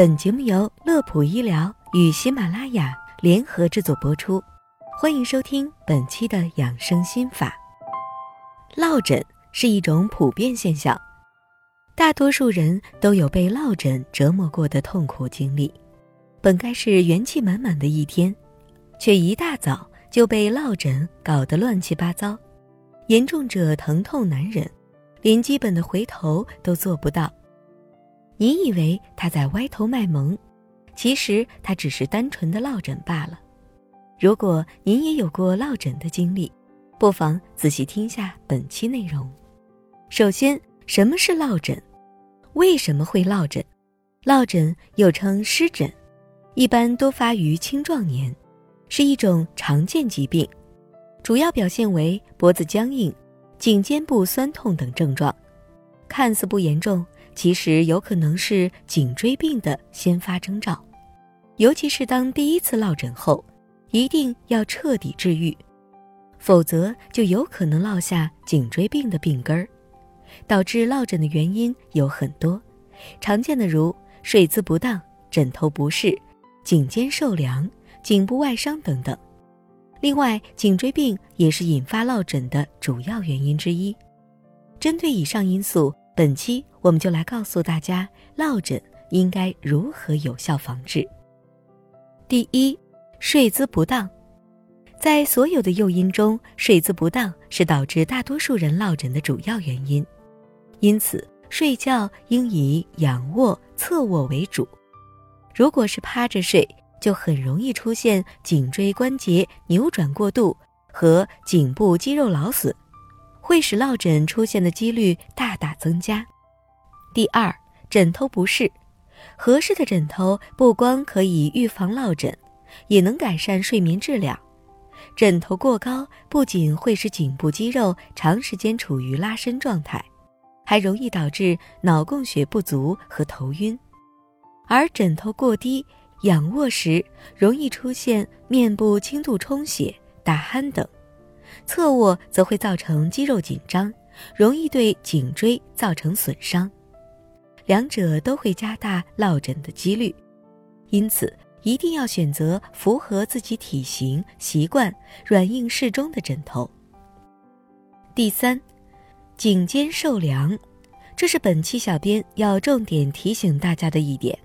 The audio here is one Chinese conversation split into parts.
本节目由乐普医疗与喜马拉雅联合制作播出，欢迎收听本期的养生心法。落枕是一种普遍现象，大多数人都有被落枕折磨过的痛苦经历。本该是元气满满的一天，却一大早就被落枕搞得乱七八糟，严重者疼痛难忍，连基本的回头都做不到。你以为他在歪头卖萌，其实他只是单纯的落枕罢了。如果您也有过落枕的经历，不妨仔细听下本期内容。首先，什么是落枕？为什么会落枕？落枕又称湿疹，一般多发于青壮年，是一种常见疾病，主要表现为脖子僵硬、颈肩部酸痛等症状，看似不严重。其实有可能是颈椎病的先发征兆，尤其是当第一次落枕后，一定要彻底治愈，否则就有可能落下颈椎病的病根儿。导致落枕的原因有很多，常见的如睡姿不当、枕头不适、颈肩受凉、颈部外伤等等。另外，颈椎病也是引发落枕的主要原因之一。针对以上因素。本期我们就来告诉大家，落枕应该如何有效防治。第一，睡姿不当，在所有的诱因中，睡姿不当是导致大多数人落枕的主要原因。因此，睡觉应以仰卧、侧卧为主。如果是趴着睡，就很容易出现颈椎关节扭转过度和颈部肌肉劳损。会使落枕出现的几率大大增加。第二，枕头不适，合适的枕头不光可以预防落枕，也能改善睡眠质量。枕头过高不仅会使颈部肌肉长时间处于拉伸状态，还容易导致脑供血不足和头晕。而枕头过低，仰卧时容易出现面部轻度充血、打鼾等。侧卧则会造成肌肉紧张，容易对颈椎造成损伤，两者都会加大落枕的几率，因此一定要选择符合自己体型、习惯、软硬适中的枕头。第三，颈肩受凉，这是本期小编要重点提醒大家的一点。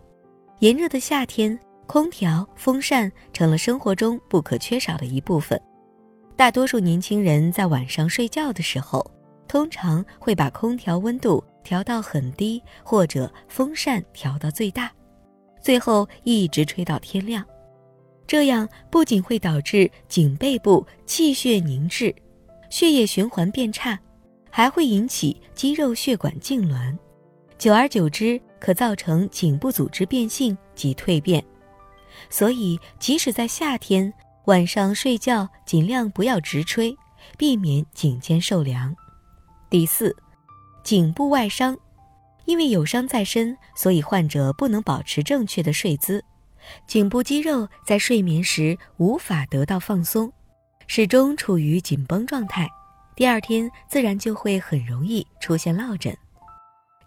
炎热的夏天，空调、风扇成了生活中不可缺少的一部分。大多数年轻人在晚上睡觉的时候，通常会把空调温度调到很低，或者风扇调到最大，最后一直吹到天亮。这样不仅会导致颈背部气血凝滞，血液循环变差，还会引起肌肉血管痉挛，久而久之可造成颈部组织变性及蜕变。所以，即使在夏天，晚上睡觉尽量不要直吹，避免颈肩受凉。第四，颈部外伤，因为有伤在身，所以患者不能保持正确的睡姿，颈部肌肉在睡眠时无法得到放松，始终处于紧绷状态，第二天自然就会很容易出现落枕。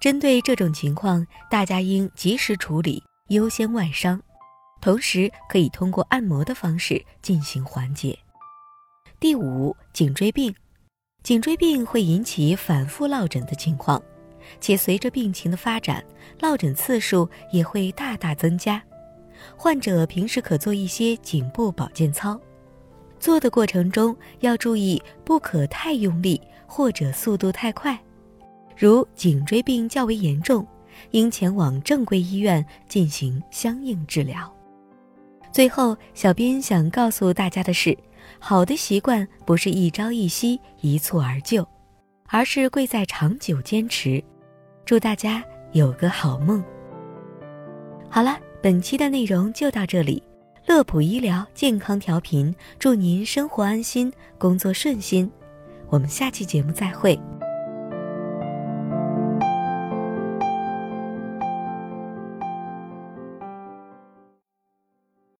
针对这种情况，大家应及时处理，优先外伤。同时可以通过按摩的方式进行缓解。第五，颈椎病，颈椎病会引起反复落枕的情况，且随着病情的发展，落枕次数也会大大增加。患者平时可做一些颈部保健操，做的过程中要注意不可太用力或者速度太快。如颈椎病较为严重，应前往正规医院进行相应治疗。最后，小编想告诉大家的是，好的习惯不是一朝一夕、一蹴而就，而是贵在长久坚持。祝大家有个好梦。好了，本期的内容就到这里。乐普医疗健康调频，祝您生活安心，工作顺心。我们下期节目再会。